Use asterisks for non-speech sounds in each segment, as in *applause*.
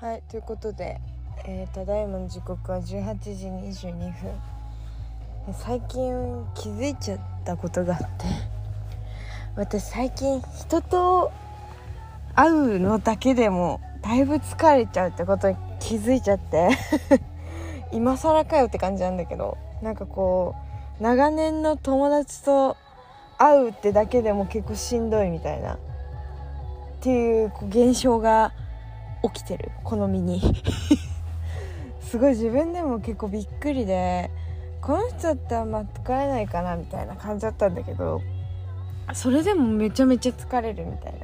はいということで、えーただいまの時刻は18時22分。最近気づいちゃったことがあって。私最近人と会うのだけでもだいぶ疲れちゃうってことに気づいちゃって。*laughs* 今更かよって感じなんだけどなんかこう長年の友達と会うってだけでも結構しんどいみたいな。っていうこう現象が起きてる。この身に。*laughs* すごい自分でも結構びっくりでこの人だったらまあ疲れないかなみたいな感じだったんだけどそれでもめちゃめちゃ疲れるみたい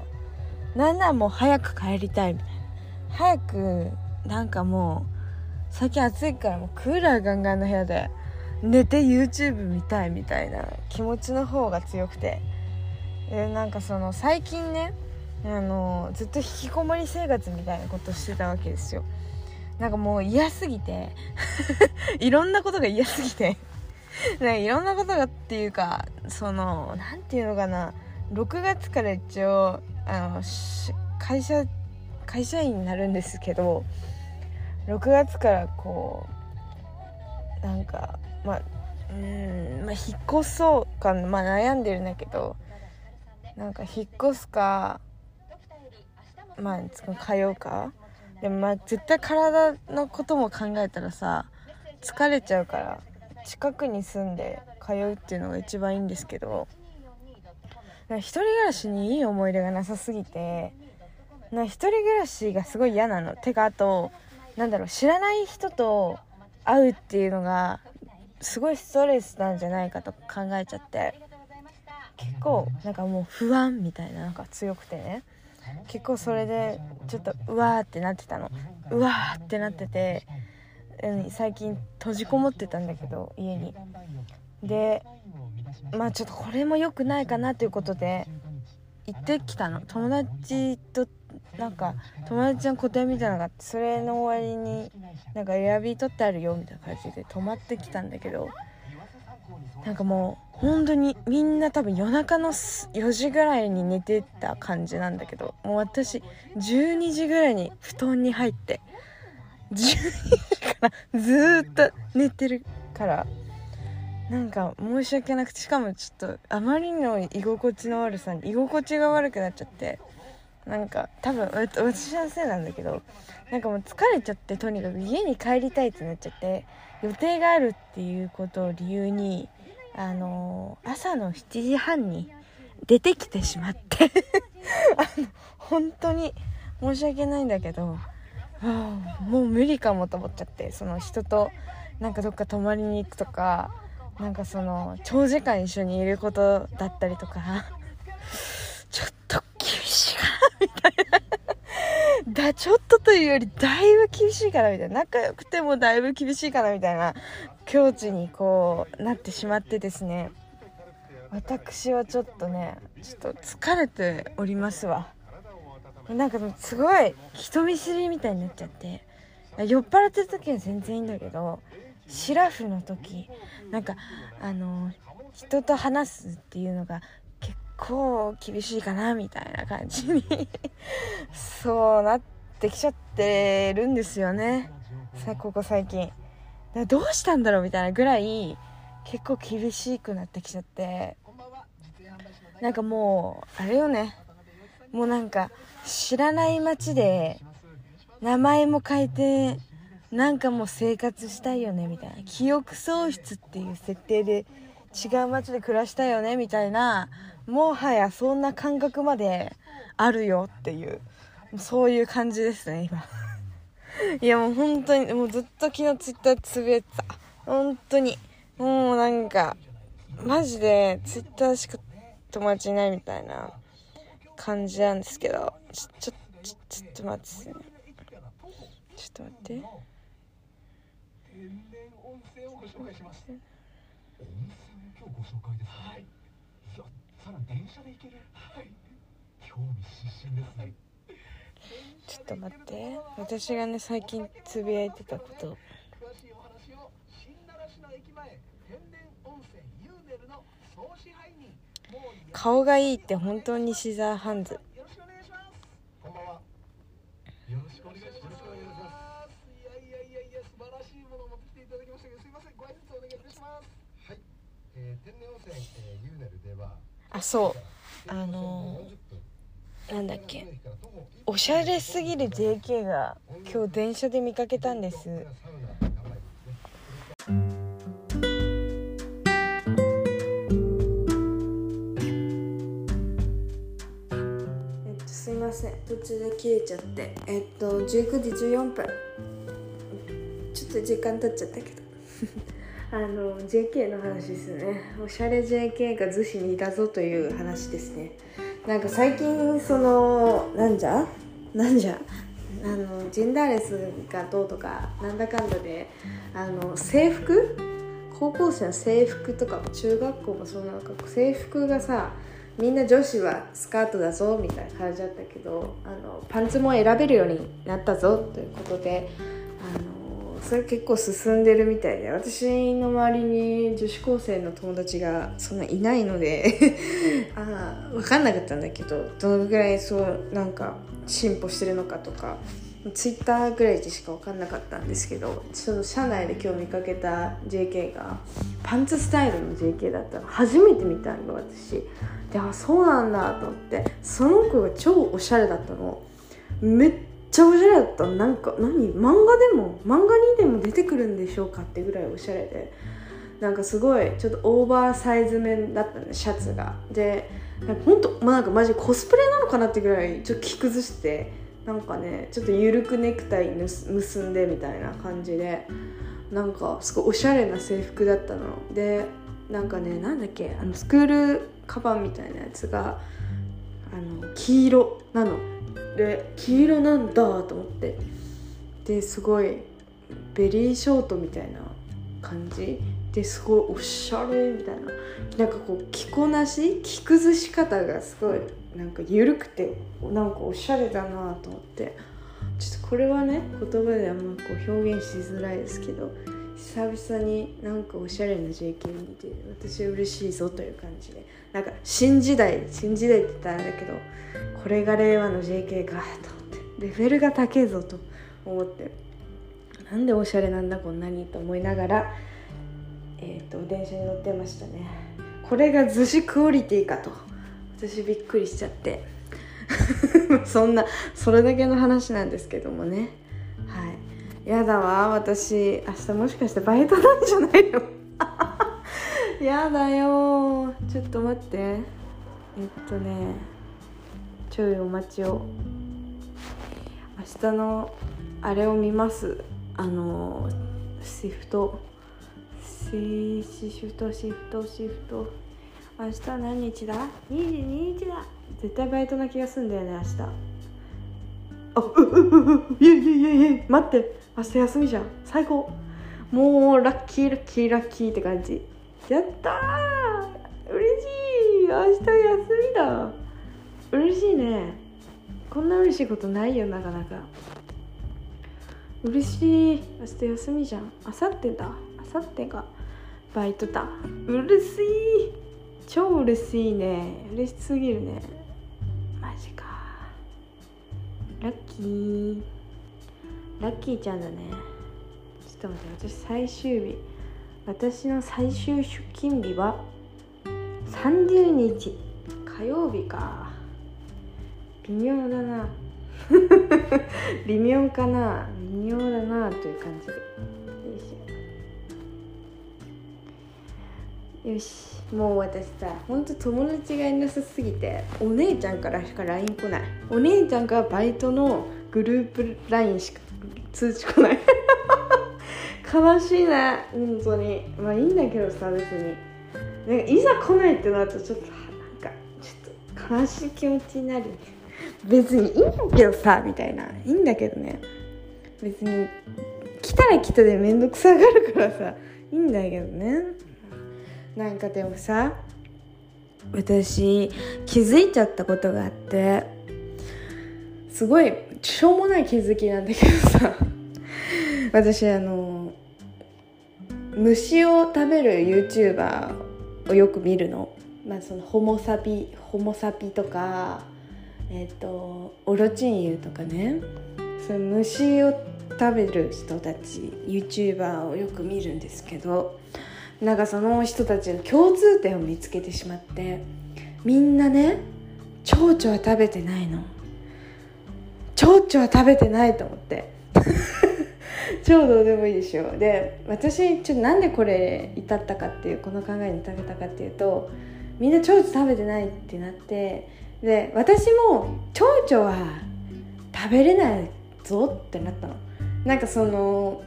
な。なんならもう早く帰りたいみたいな。早くなんかもう最近暑いからもうクーラーガンガンの部屋で寝て YouTube 見たいみたいな気持ちの方が強くて。でなんかその最近ねあのずっと引きこもり生活みたいなことしてたわけですよ。なんかもう嫌すぎて。*laughs* いろんなことが嫌すぎて。*laughs* なんかいろんなことがっていうかその何て言うのかな。6月から一応あの会社会社員になるんですけど6月からこうなんかまあうんまあ引っ越そうかまあ悩んでるんだけどなんか引っ越すかまあ通うか？でもまあ絶対体のことも考えたらさ疲れちゃうから近くに住んで通うっていうのが一番いいんですけど一人暮らしにいい思い出がなさすぎてな一人暮らしがすごい嫌なの。てかあとなんだろう知らない人と会うっていうのがすごいストレスなんじゃないかと考えちゃって結構なんかもう不安みたいななんか強くてね。結構それでちょっとうわーってなってたの。うわーってなってて、うん、最近閉じこもってたんだけど家に。でまあちょっとこれも良くないかなということで行ってきたの。友達となんか友達の個展みたいなのがあってそれの終わりになんかエアビー取ってあるよみたいな感じで泊まってきたんだけどなんかもう本当にみんな多分夜中の4時ぐらいに寝てた感じなんだけどもう私12時ぐらいに布団に入って12時からずっと寝てるからなんか申し訳なくてしかもちょっとあまりの居心地の悪さに居心地が悪くなっちゃってなんか多分私のせいなんだけどなんかもう疲れちゃってとにかく家に帰りたいってなっちゃって予定があるっていうことを理由にあの朝の7時半に出てきてしまって。*laughs* あの本当に申し訳ないんだけどもう無理かもと思っちゃってその人となんかどっか泊まりに行くとかなんかその長時間一緒にいることだったりとかちょっと厳しいかなみたいな。*laughs* だちょっとというよりだいぶ厳しいかなみたいな。仲良くてもだいぶ厳しいかなみたいな。境地にこうなってしまってですね私はちょっとねちょっと疲れておりますわ。なんかすごい人見知りみたいになっちゃって酔っ払ってる時は全然いいんだけどシラフの時なんかあの人と話すっていうのが結構厳しいかなみたいな感じに *laughs* そうなってきちゃってるんですよね。さここ最近。どうしたんだろうみたいなぐらい結構厳しくなってきちゃって。なんかもうあれよね。もうなんか知らない街で名前も変えてなんかもう生活したいよねみたいな。記憶喪失っていう設定で違う街で暮らしたいよねみたいなもはやそんな感覚まであるよっていうそういう感じですね今。*laughs* いやもう本当にもうずっと昨日ツイッターつぶやいてた。本当に。もうなんかマジでツイッターしか友達いないみたいな感じなんですけど。ちょちょちょちょっと待ってちょっと待って。天然温泉をご紹介します温泉今日ご紹介ですはい。いやさらに電車で行ける。はい。興味津々ですね。ちょっと待って。私がね最近つぶやいてたこと。顔がいいって本当にシザーハンズ。しくお願いします。いやいやいやいや素晴らしいものを持ってきていただきましたけどすいませんご挨拶お願いいたします。はい、えー、天然温泉、えー、ユーネルでは。あそう。あのー、なんだっけおしゃれすぎる JK が今日電車で見かけたんです。えっとすいません。途中で切れちゃって。えっと19時14分。ちょっと時間経っちゃったけど。*laughs* あの JK の話ですね。おしゃれ JK が逗子にいたぞという話ですね。なんか最近そのなんじゃ？なんじゃ？あのジェンダーレスがどうとかなんだかんだであの制服？高校生の制服とかも中学校もそうなんか。制服がさみんな女子はスカートだぞみたいな感じだったけどあのパンツも選べるようになったぞということであのそれ結構進んでるみたいで私の周りに女子高生の友達がそんないないので *laughs* あ分かんなかったんだけどどのぐらいそうなんか進歩してるのかとかツイッターぐらいでしか分かんなかったんですけどちょっと社内で今日見かけた JK がパンツスタイルの JK だったの。初めて見たの私。であそうなんだと思って。その子が超おしゃれだったの。めっちゃおしゃれだった。なんか何？漫画でも漫画にでも出てくるんでしょうかってぐらいおしゃれで。なんかすごいちょっとオーバーサイズ面だったねシャツが。で本当まあなんかマジコスプレなのかなってぐらいちょっと着崩してなんかねちょっと緩くネクタイ結んでみたいな感じで。なんかすごいおしゃれな制服だったの。でなんかねなんだっけあのスクールカバンみたいなやつがあの黄色なの。で黄色なんだと思って。ですごいベリーショートみたいな感じ。ですごいおしゃれみたいな。なんかこう着こなし着崩し方がすごいなんか緩くてなんかおしゃれだなと思って。ちょっとこれはね言葉であんまこう表現しづらいですけど。久々になんかおしゃれな JK 見て私は嬉しいぞという感じで。なんか新時代新時代って言ったらあれだけどこれが令和の JK かと思って。レベルが高いぞと思って。なんでおしゃれなんだこんなにと思いながらえっ、と電車に乗ってましたね。これが逗子クオリティかと。私びっくりしちゃって。*laughs* そんなそれだけの話なんですけどもね。はい。やだわ私。明日もしかしてバイトなんじゃないの？*laughs* やだよ。ちょっと待って。えっとねちょいお待ちを。明日のあれを見ます。あのシフト。シフトシフトシフト。明日何日だ ?22 日だ。絶対バイトな気がすんだよね明日。あうううういえいえいえいえ待って。明日休みじゃん。最高。もうラッキーラッキーラッキーって感じ。やったー。嬉しい。明日休みだ。嬉しいね。こんな嬉しいことないよなかなか。嬉しい。明日休みじゃん。あさってだ。あさってがバイトだ。嬉しい。超嬉しいね。嬉しすぎるね。マジか。ラッキー。ラッキーちゃんだね。ちょっと待って私最終日。私の最終出勤日は30日。火曜日か。微妙だな。*laughs* 微妙かな。微妙だなという感じで。よいしょ。よし。もう私さほんと友達がいなさすぎてお姉ちゃんからしか LINE 来ない。お姉ちゃんがバイトのグループ LINE しか通知来ない。悲しいね本当に。まあいいんだけどさ別に。なんかいざ来ないってなるとちょっとなんかちょっと悲しい気持ちになる。別にいいんだけどさみたいな。いいんだけどね。別に来たら来たで面倒くさがるからさいいんだけどね。なんかでもさ私気づいちゃったことがあってすごいしょうもない気づきなんだけどさ私あの虫を食べる YouTuber をよく見るの,、まあそのホモサピホモサピとかえっ、とオロチンユとかね。その虫を食べる人たち YouTuber をよく見るんですけどなんかその人たちが共通点を見つけてしまってみんなね蝶々は食べてないの。蝶々は食べてないと思って。*laughs* 超どうでもいいでしょで私ちょっとなんでこれ至ったかっていうこの考えに至ったかっていうとみんな蝶々食べてないってなってで私も蝶々は食べれないぞってなったの。なんかその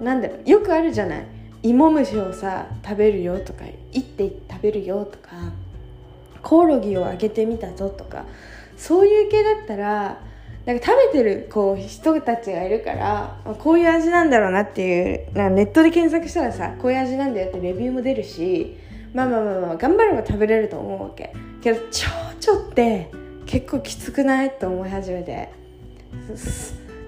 なんだろうよくあるじゃない。芋虫をさ食べるよとかいって食べるよとかコオロギをあげてみたぞとかそういう系だったらなんか食べてるこう人たちがいるからこういう味なんだろうなっていうなんかネットで検索したらさこういう味なんだよってレビューも出るしまあまあまあまあ頑張れば食べれると思うわけ。けど蝶々って結構きつくないと思い始めて。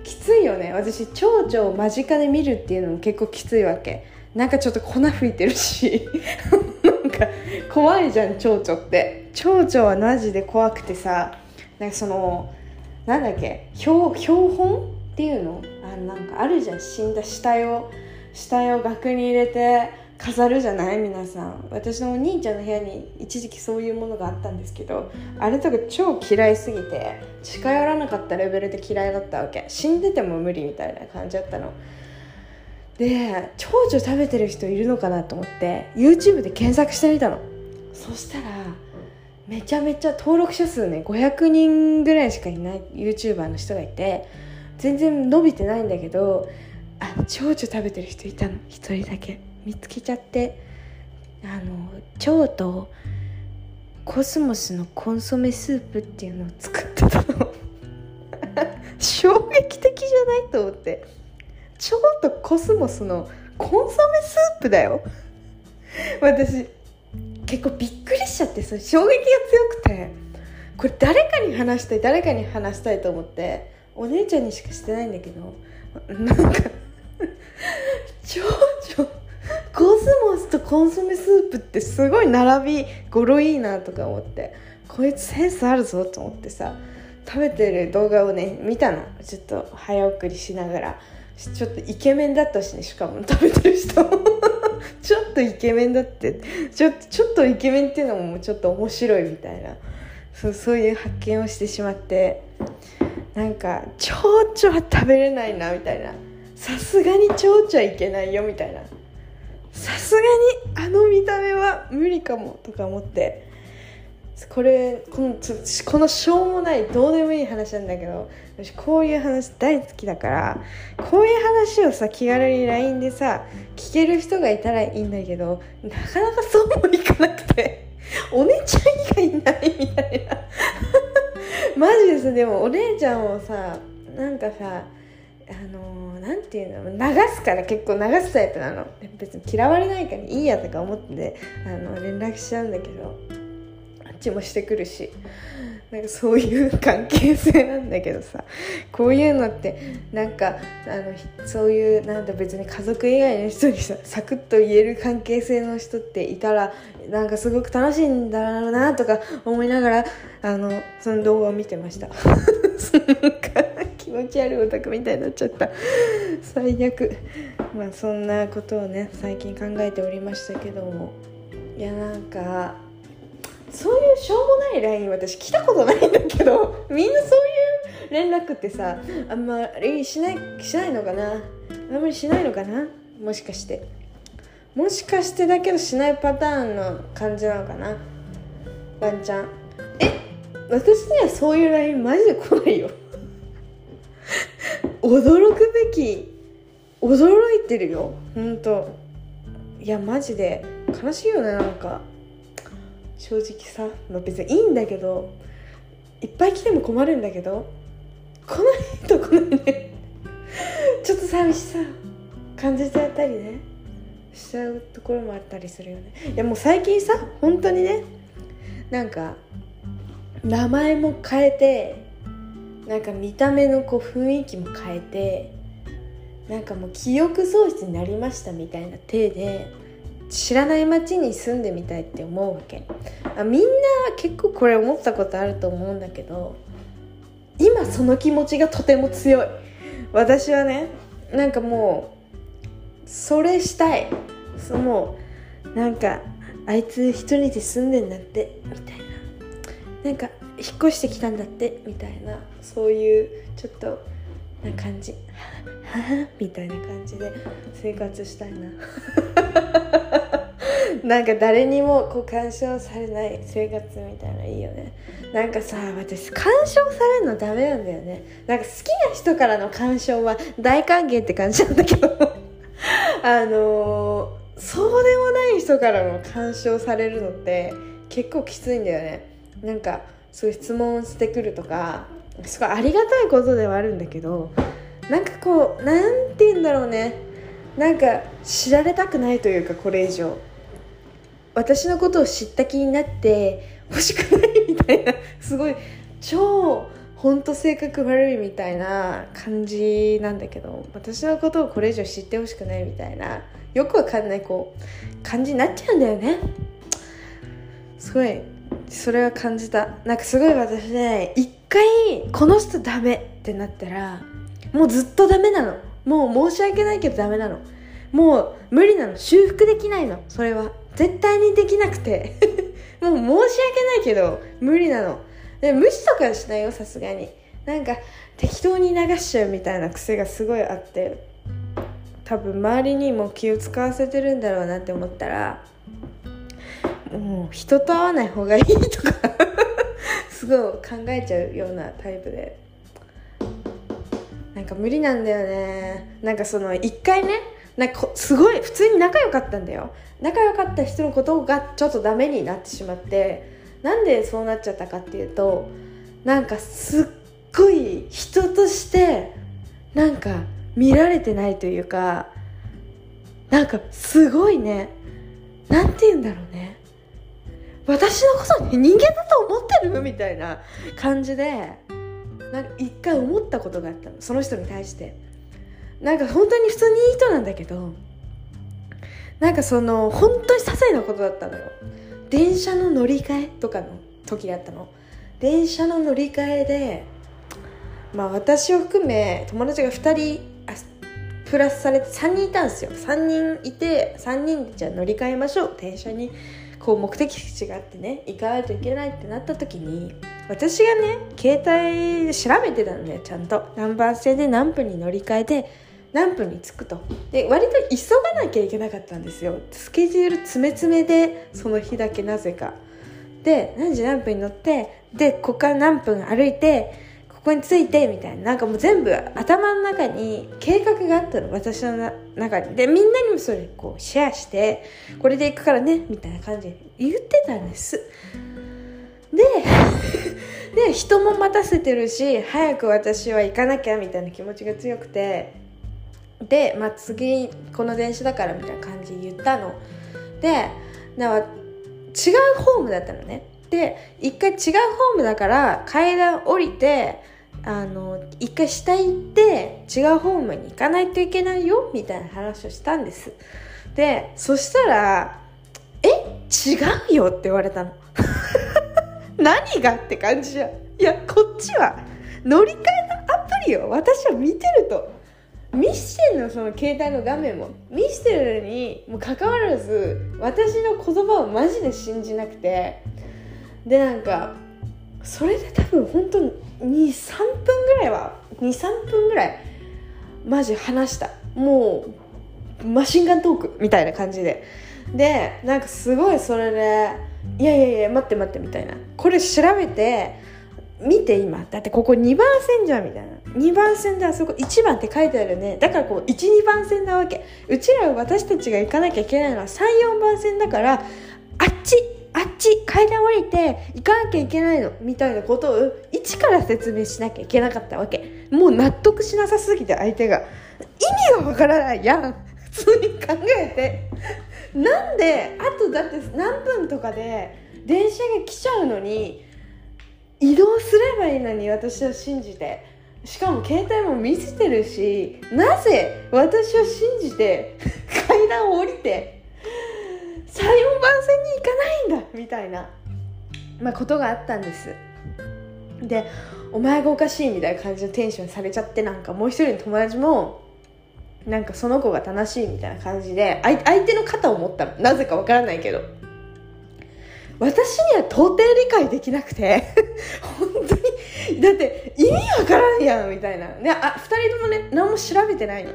きついよね。私蝶々を間近で見るっていうのも結構きついわけ。なんかちょっと粉吹いてるし *laughs* なんか怖いじゃん蝶々って。蝶々はマジで怖くてさなんかそのなんだっけ標標本っていうの？あなんかあるじゃん。死んだ死体を死体を額に入れて飾るじゃない？皆さん。私のお兄ちゃんの部屋に一時期そういうものがあったんですけどあれとか超嫌いすぎて近寄らなかったレベルで嫌いだったわけ。死んでても無理みたいな感じだったの。で蝶々食べてる人いるのかなと思って YouTube で検索してみたの。そしたらめちゃめちゃ登録者数ね500人ぐらいしかいない YouTuber の人がいて全然伸びてないんだけどあ蝶々食べてる人いたの。一人だけ。見つけちゃってあの蝶とコスモスのコンソメスープっていうのを作ってたの。*laughs* 衝撃的じゃないと思って。蝶とコスモスのコンソメスープだよ。私結構びっくりしちゃってそれ衝撃が強くて。これ誰かに話したい誰かに話したいと思って。お姉ちゃんにしかしてないんだけど。なんか蝶々コスモスとコンソメスープってすごい並び語呂いいなとか思って。こいつセンスあるぞと思ってさ食べてる動画をね見たの。ちょっと早送りしながら。ちょっとイケメンだったしねしかも食べてる人 *laughs* ちょっとイケメンだって。ちょちょっとイケメンっていうのもちょっと面白いみたいな。そうそういう発見をしてしまって。なんか蝶々は食べれないなみたいな。さすがに蝶々はいけないよみたいな。さすがにあの見た目は無理かもとか思って。これこのこのしょうもないどうでもいい話なんだけど私こういう話大好きだからこういう話をさ気軽に LINE でさ聞ける人がいたらいいんだけどなかなかそうもいかなくてお姉ちゃん以外いないみたいな。*laughs* マジですでもお姉ちゃんをさなんかさあのー、ていうの流すから結構流すタイプなの。別に嫌われないからいいやとか思ってあの連絡しちゃうんだけど。あっちもしてくるしなんかそういう関係性なんだけどさこういうのってなんかあのそういうなんだ別に家族以外の人にさサクッと言える関係性の人っていたらなんかすごく楽しいんだろうなとか思いながらあのその動画を見てました。*laughs* 気持ち悪いオタクみたいになっちゃった。最悪。まあそんなことをね最近考えておりましたけども。いやなんかそういうしょうもない LINE 私来たことないんだけど *laughs* みんなそういう連絡ってさあんまりしないしないのかな？あんまりしないのかな？もしかして。もしかしてだけどしないパターンの感じなのかな？ワンちゃん。え？私にはそういう LINE マジで来ないよ。*laughs* 驚くべき驚いてるよ。ほんと。いやマジで。悲しいよねなんか。正直さ、まあ、別にいいんだけどいっぱい来ても困るんだけど来ないと来ないね。*laughs* ちょっと寂しさ感じちゃったりね。しちゃうところもあったりするよね。いやもう最近さ本当にねなんか名前も変えてなんか見た目のこう雰囲気も変えてなんかもう記憶喪失になりましたみたいな体で知らない街に住んでみたいって思うわけ。あみんな結構これ思ったことあると思うんだけど今その気持ちがとても強い。私はねなんかもうそれしたい。そもうなんかあいつ一人で住んでんだってみたいな。なんか引っ越してきたんだってみたいな。そういうちょっとな感じ。*laughs* みたいな感じで生活したいな。*laughs* なんか誰にもこう干渉されない生活みたいないいよね。なんかさ私干渉されるのダメなんだよね。なんか好きな人からの干渉は大歓迎って感じなんだけど。*laughs* あのーそうでもない人からの干渉されるのって結構きついんだよね。なんかそういう質問してくるとかすごいありがたいことではあるんだけどなんかこうなんて言うんだろうね。なんか知られたくないというかこれ以上。私のことを知った気になって欲しくないみたいなすごい超本当性格悪いみたいな感じなんだけど私のことをこれ以上知ってほしくないみたいなよくわかんないこう感じになっちゃうんだよね。すごいそれは感じた。なんかすごい私ね一回この人ダメってなったらもうずっとダメなの。もう申し訳ないけどダメなの。もう無理なの。修復できないの。それは。絶対にできなくて。*laughs* もう申し訳ないけど無理なの。で無視とかはしないよさすがに。なんか適当に流しちゃうみたいな癖がすごいあって。多分周りにも気を使わせてるんだろうなって思ったらもう人と会わない方がいいとか。*laughs* すごい考えちゃうようなタイプで。なんか無理なんだよね。なんかその一回ねなんかすごい普通に仲良かったんだよ。仲良かった人のことがちょっとダメになってしまってなんでそうなっちゃったかっていうとなんかすっごい人としてなんか見られてないというかなんかすごいねなんて言うんだろうね。私のことね人間だと思ってるみたいな感じでなんか一回思ったことがあったのその人に対して。なんか本当に普通にいい人なんだけどなんかその本当に些細なことだったのよ。電車の乗り換えとかの時だったの。電車の乗り換えでまあ私を含め友達が2人プラスされて3人いたんですよ。3人いて3人じゃ乗り換えましょう。電車にこう目的地があってね行かないといけないってなった時に私がね携帯で調べてたのねちゃんと。何番線で何分に乗り換えて何分に着くと。で割と急がなきゃいけなかったんですよ。スケジュール詰め詰めでその日だけなぜか。で何時何分に乗ってでここから何分歩いてここに着いてみたいな。なんかもう全部頭の中に計画があったの。私の中に。でみんなにもそれこうシェアしてこれで行くからねみたいな感じで言ってたんです。で *laughs* で人も待たせてるし早く私は行かなきゃみたいな気持ちが強くてで、まあ、次この電車だからみたいな感じで言ったの。でな違うホームだったのね。で一回違うホームだから階段降りてあの一回下行って違うホームに行かないといけないよみたいな話をしたんです。でそしたら「え？違うよ」って言われたの。*laughs* 何がって感じじゃん。いやこっちは乗り換えのアプリを私は見てると。見してんのその携帯の画面も見してるのにもかかわらず私の言葉をマジで信じなくて。でなんかそれで多分本当に23分ぐらいは23分ぐらいマジ話した。もうマシンガントークみたいな感じで。でなんかすごいそれで「いやいやいや待って待って」みたいな。これ調べて見て今。だってここ2番線じゃんみたいな。2番線であそこ1番って書いてあるね。だからこう12番線なわけ。うちら私たちが行かなきゃいけないのは34番線だからあっちあっち階段降りて行かなきゃいけないの。みたいなことを一から説明しなきゃいけなかったわけ。もう納得しなさすぎて相手が。意味がわからない。やん。普通に考えて。なんであとだって何分とかで電車が来ちゃうのに移動すればいいのに私を信じて。しかも携帯も見せてるしなぜ私を信じて *laughs* 階段を降りて34番線に行かないんだみたいな、まあ、ことがあったんです。でお前がおかしいみたいな感じのテンションされちゃってなんかもう一人の友達もなんかその子が正しいみたいな感じで相手の肩を持ったの。なぜかわからないけど。私には到底理解できなくて *laughs* 本当に。だって意味わからんやんみたいな、ね、あ2人ともね何も調べてないの。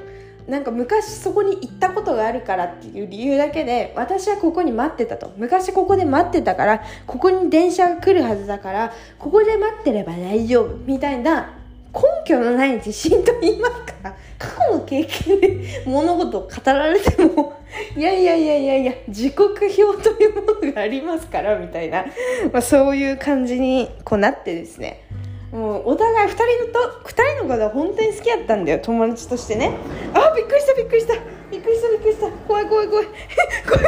なんか昔そこに行ったことがあるからっていう理由だけで私はここに待ってたと。昔ここで待ってたからここに電車が来るはずだからここで待ってれば大丈夫みたいな拠のない自信と言いますか過去の経験で物事を語られても *laughs* いやいやいやいやいや時刻表というものがありますからみたいな、まあ、そういう感じにこうなってですね。もうお互い2人のと2人のことは本当に好きやったんだよ友達としてね。あびっくりしたびっくりした。びっくりしたびっくりした。怖い怖い怖い。怖い。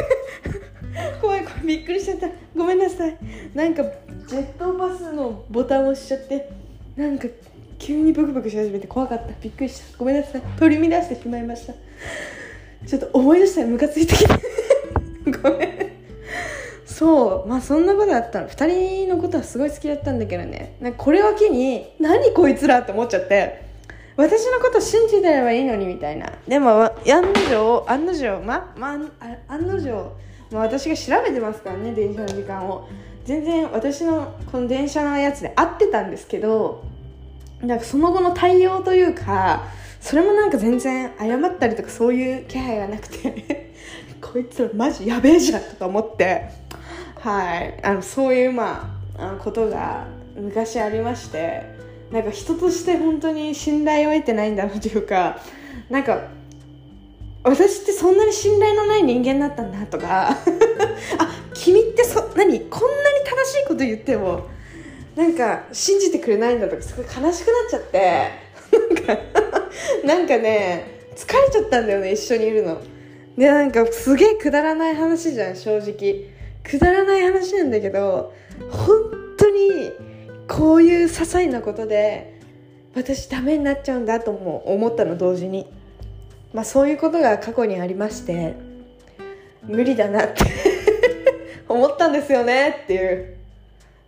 *laughs* 怖い *laughs* 怖い。びっくりしちゃった。ごめんなさい。なんかジェットバスのボタンを押しちゃってなんか急にブクブクし始めて怖かった。びっくりした。ごめんなさい。取り乱してしまいました。ちょっと思い出したらムカついてきた *laughs* ごめん。そう。まあそんなことあったの。2人のことはすごい好きだったんだけどね。なんかこれを機に何こいつらって思っちゃって。私のこと信じてればいいのにみたいな。でも案の定案の定ままあ案の定、まあ、私が調べてますからね電車の時間を。全然私のこの電車のやつで合ってたんですけどなんかその後の対応というかそれもなんか全然謝ったりとかそういう気配がなくて *laughs* こいつらマジやべえじゃんとか思ってはい。あのそういうまあことが昔ありましてなんか人として本当に信頼を得てないんだなというかなんか私ってそんなに信頼のない人間だったんだとか *laughs* あ君ってそ何？こんなに正しいこと言ってもなんか信じてくれないんだとかすごい悲しくなっちゃって。なんかなんかね疲れちゃったんだよね一緒にいるの。でなんかすげえくだらない話じゃん正直。くだらない話なんだけど本当にこういう些細なことで私ダメになっちゃうんだとも思ったの同時に。まあそういうことが過去にありまして無理だなって思ったんですよねっていう、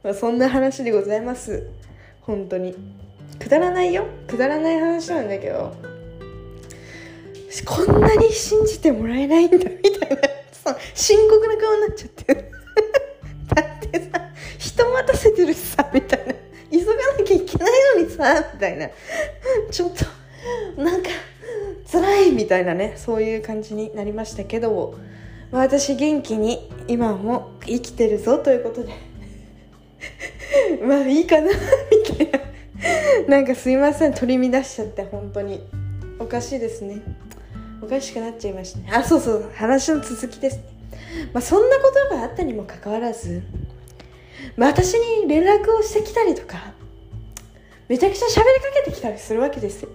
まあ、そんな話でございます。本当に。くだらないよ。くだらない話なんだけど。こんなに信じてもらえないんだみたいな。そ深刻な顔になっちゃってる。*laughs* だってさ人待たせてるしさみたいな。急がなきゃいけないのにさみたいな。ちょっとなんか辛いみたいなね。そういう感じになりましたけど。私元気に今も生きてるぞということで。まあいいかな *laughs* みたいな。なんかすいません取り乱しちゃって本当に。おかしいですね。おかしくなっちゃいましたね。あそうそう話の続きですまあそんなことがあったにもかかわらず、まあ、私に連絡をしてきたりとかめちゃくちゃ喋りかけてきたりするわけですよ。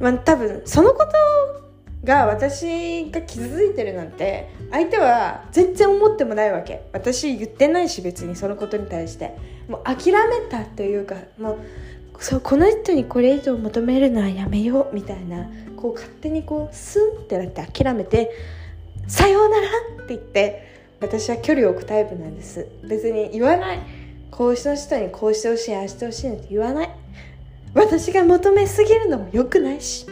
まあ多分そのことが私が気づいてるなんて相手は全然思ってもないわけ。私言ってないし別にそのことに対して。もう諦めたというかもうそうこの人にこれ以上求めるのはやめようみたいなこう勝手にこうスンってなって諦めて「さようなら」って言って私は距離を置くタイプなんです。別に言わない。こうした人にこうしてほしいああしてほしいなんて言わない。私が求めすぎるのも良くないし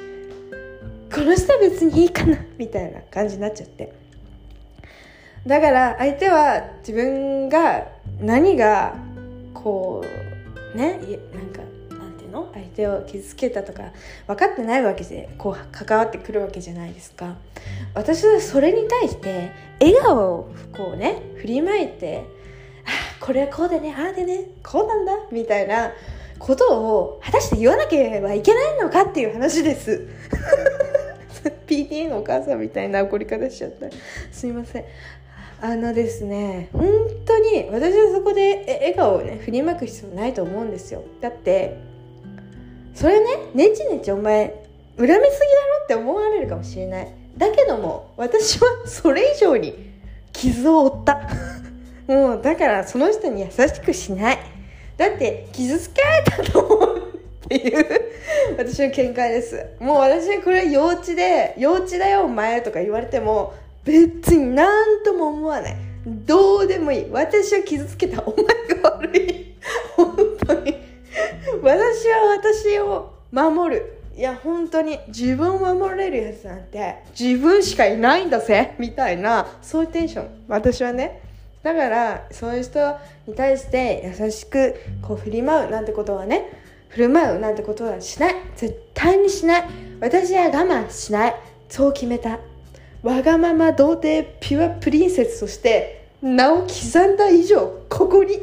この人は別にいいかなみたいな感じになっちゃって。だから相手は自分が何がこうねなんかなんていうの？相手を傷つけたとか分かってないわけでこう関わってくるわけじゃないですか。私はそれに対して笑顔をこうね振りまいてあこれはこうでねああでねこうなんだみたいなことを果たして言わなければいけないのかっていう話です。*laughs* PTA のお母さんみたいな怒り方しちゃった。すいません。あのですね本当に私はそこで笑顔をね振りまく必要ないと思うんですよ。だってそれねねちねちお前恨みすぎだろって思われるかもしれない。だけども私はそれ以上に傷を負った。*laughs* もうだからその人に優しくしない。だって傷つけられたと思うっていう私の見解です。もう私はこれ幼稚で幼稚だよお前とか言われても別に何とも思わない。どうでもいい。私を傷つけた。お前が悪い。本当に。私は私を守る。いや本当に。自分を守れるやつなんて。自分しかいないんだぜ。みたいな。そういうテンション。私はね。だからそういう人に対して優しくこう振り舞う。なんてことはね。振る舞う。なんてことはしない。絶対にしない。私は我慢しない。そう決めた。わがまま童貞ピュアプリンセスとして名を刻んだ以上ここに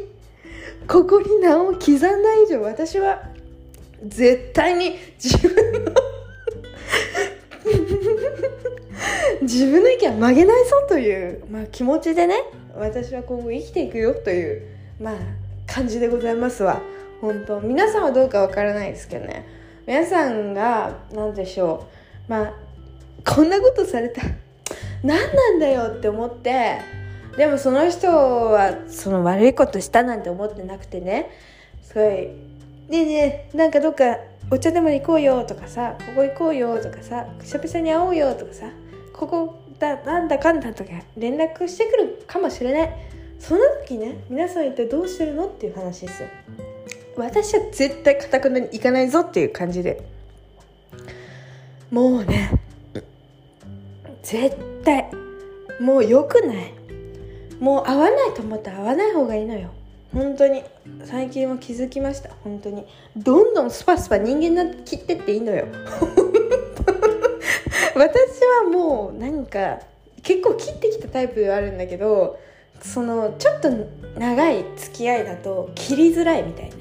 ここに名を刻んだ以上私は絶対に自分の自分の意見は曲げないぞという、まあ、気持ちでね私は今後生きていくよという、まあ、感じでございますわ。本当皆さんはどうかわからないですけどね。皆さんが何でしょう。まあこんなことされた何なんだよって思ってでもその人はその悪いことしたなんて思ってなくてね。すごい「ねえねえなんかどっかお茶でも行こうよ」とかさ「ここ行こうよ」とかさ「久々に会おうよ」とかさ「ここだなんだかんだ」とか連絡してくるかもしれない。その時ね皆さん一体どうしてるのっていう話ですよ。私は絶対かたくなに行かないぞっていう感じで。もうね絶対もう良くない。もう会わないと思ったら会わない方がいいのよ。本当に。最近は気づきました。本当に。どんどんスパスパ人間なって切ってっていいのよ。*laughs* 私はもうなんか結構切ってきたタイプではあるんだけどそのちょっと長い付き合いだと切りづらいみたいな。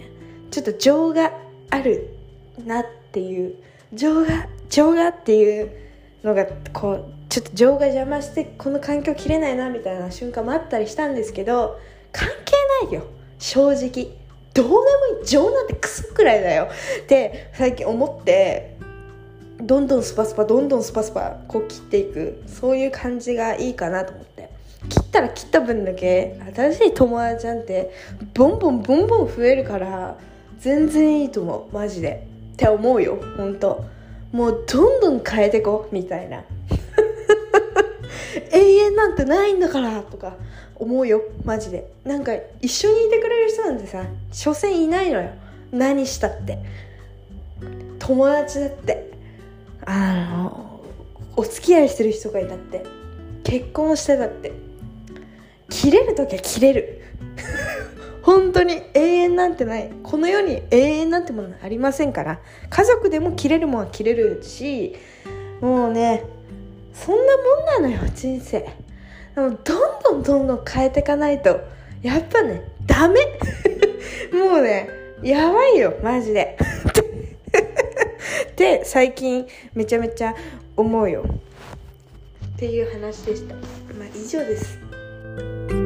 ちょっと情があるなっていう。情が情がっていうのがこうちょっと情が邪魔してこの環境切れないなみたいな瞬間もあったりしたんですけど関係ないよ。正直。どうでもいい情なんてクソくらいだよ。*laughs* って最近思ってどんどんスパスパどんどんスパスパこう切っていく。そういう感じがいいかなと思って。切ったら切った分だけ新しい友達なんてボンボンボンボン増えるから全然いいと思う。マジで。って思うよ。ほんと。もうどんどん変えてこう。みたいな。永遠なんてないんだからとか思うよマジで。なんか一緒にいてくれる人なんてさ所詮いないのよ。何したって。友達だって。あのお付き合いしてる人がいたって。結婚してたって。切れる時は切れる。*laughs* 本当に永遠なんてない。この世に永遠なんてものありませんから。家族でも切れるもんは切れるしもうねそんなもんなのよ人生。でもどんどんどんどん変えていかないとやっぱねダメ。*laughs* もうねやばいよマジで。*laughs* って最近めちゃめちゃ思うよ。っていう話でした。まあ以上です。